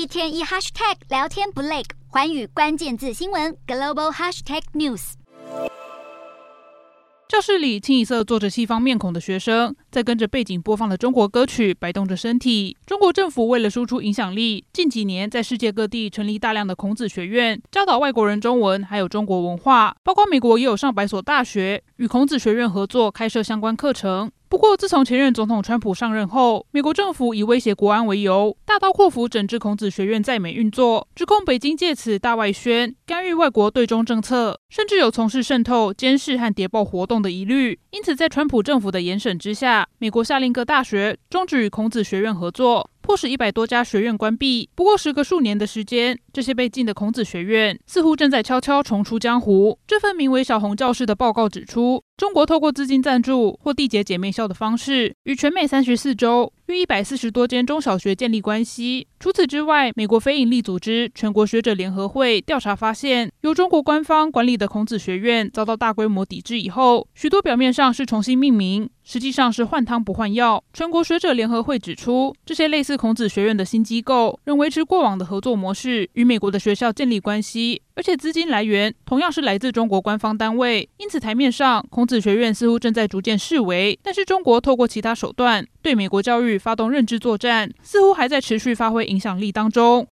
一天一 hashtag 聊天不累，环宇关键字新闻 global hashtag news。教室里清一色坐着西方面孔的学生，在跟着背景播放的中国歌曲摆动着身体。中国政府为了输出影响力，近几年在世界各地成立大量的孔子学院，教导外国人中文还有中国文化。包括美国也有上百所大学与孔子学院合作开设相关课程。不过，自从前任总统川普上任后，美国政府以威胁国安为由，大刀阔斧整治孔子学院在美运作，指控北京借此大外宣、干预外国对中政策，甚至有从事渗透、监视和谍报活动的疑虑。因此，在川普政府的严审之下，美国下令各大学终止与孔子学院合作。迫使一百多家学院关闭。不过，时隔数年的时间，这些被禁的孔子学院似乎正在悄悄重出江湖。这份名为“小红教室”的报告指出，中国透过资金赞助或缔结姐妹校的方式，与全美三十四州约一百四十多间中小学建立关系。除此之外，美国非营利组织全国学者联合会调查发现，由中国官方管理的孔子学院遭到大规模抵制以后，许多表面上是重新命名，实际上是换汤不换药。全国学者联合会指出，这些类似孔子学院的新机构仍维持过往的合作模式，与美国的学校建立关系，而且资金来源同样是来自中国官方单位。因此，台面上孔子学院似乎正在逐渐式微，但是中国透过其他手段对美国教育发动认知作战，似乎还在持续发挥影响力当中。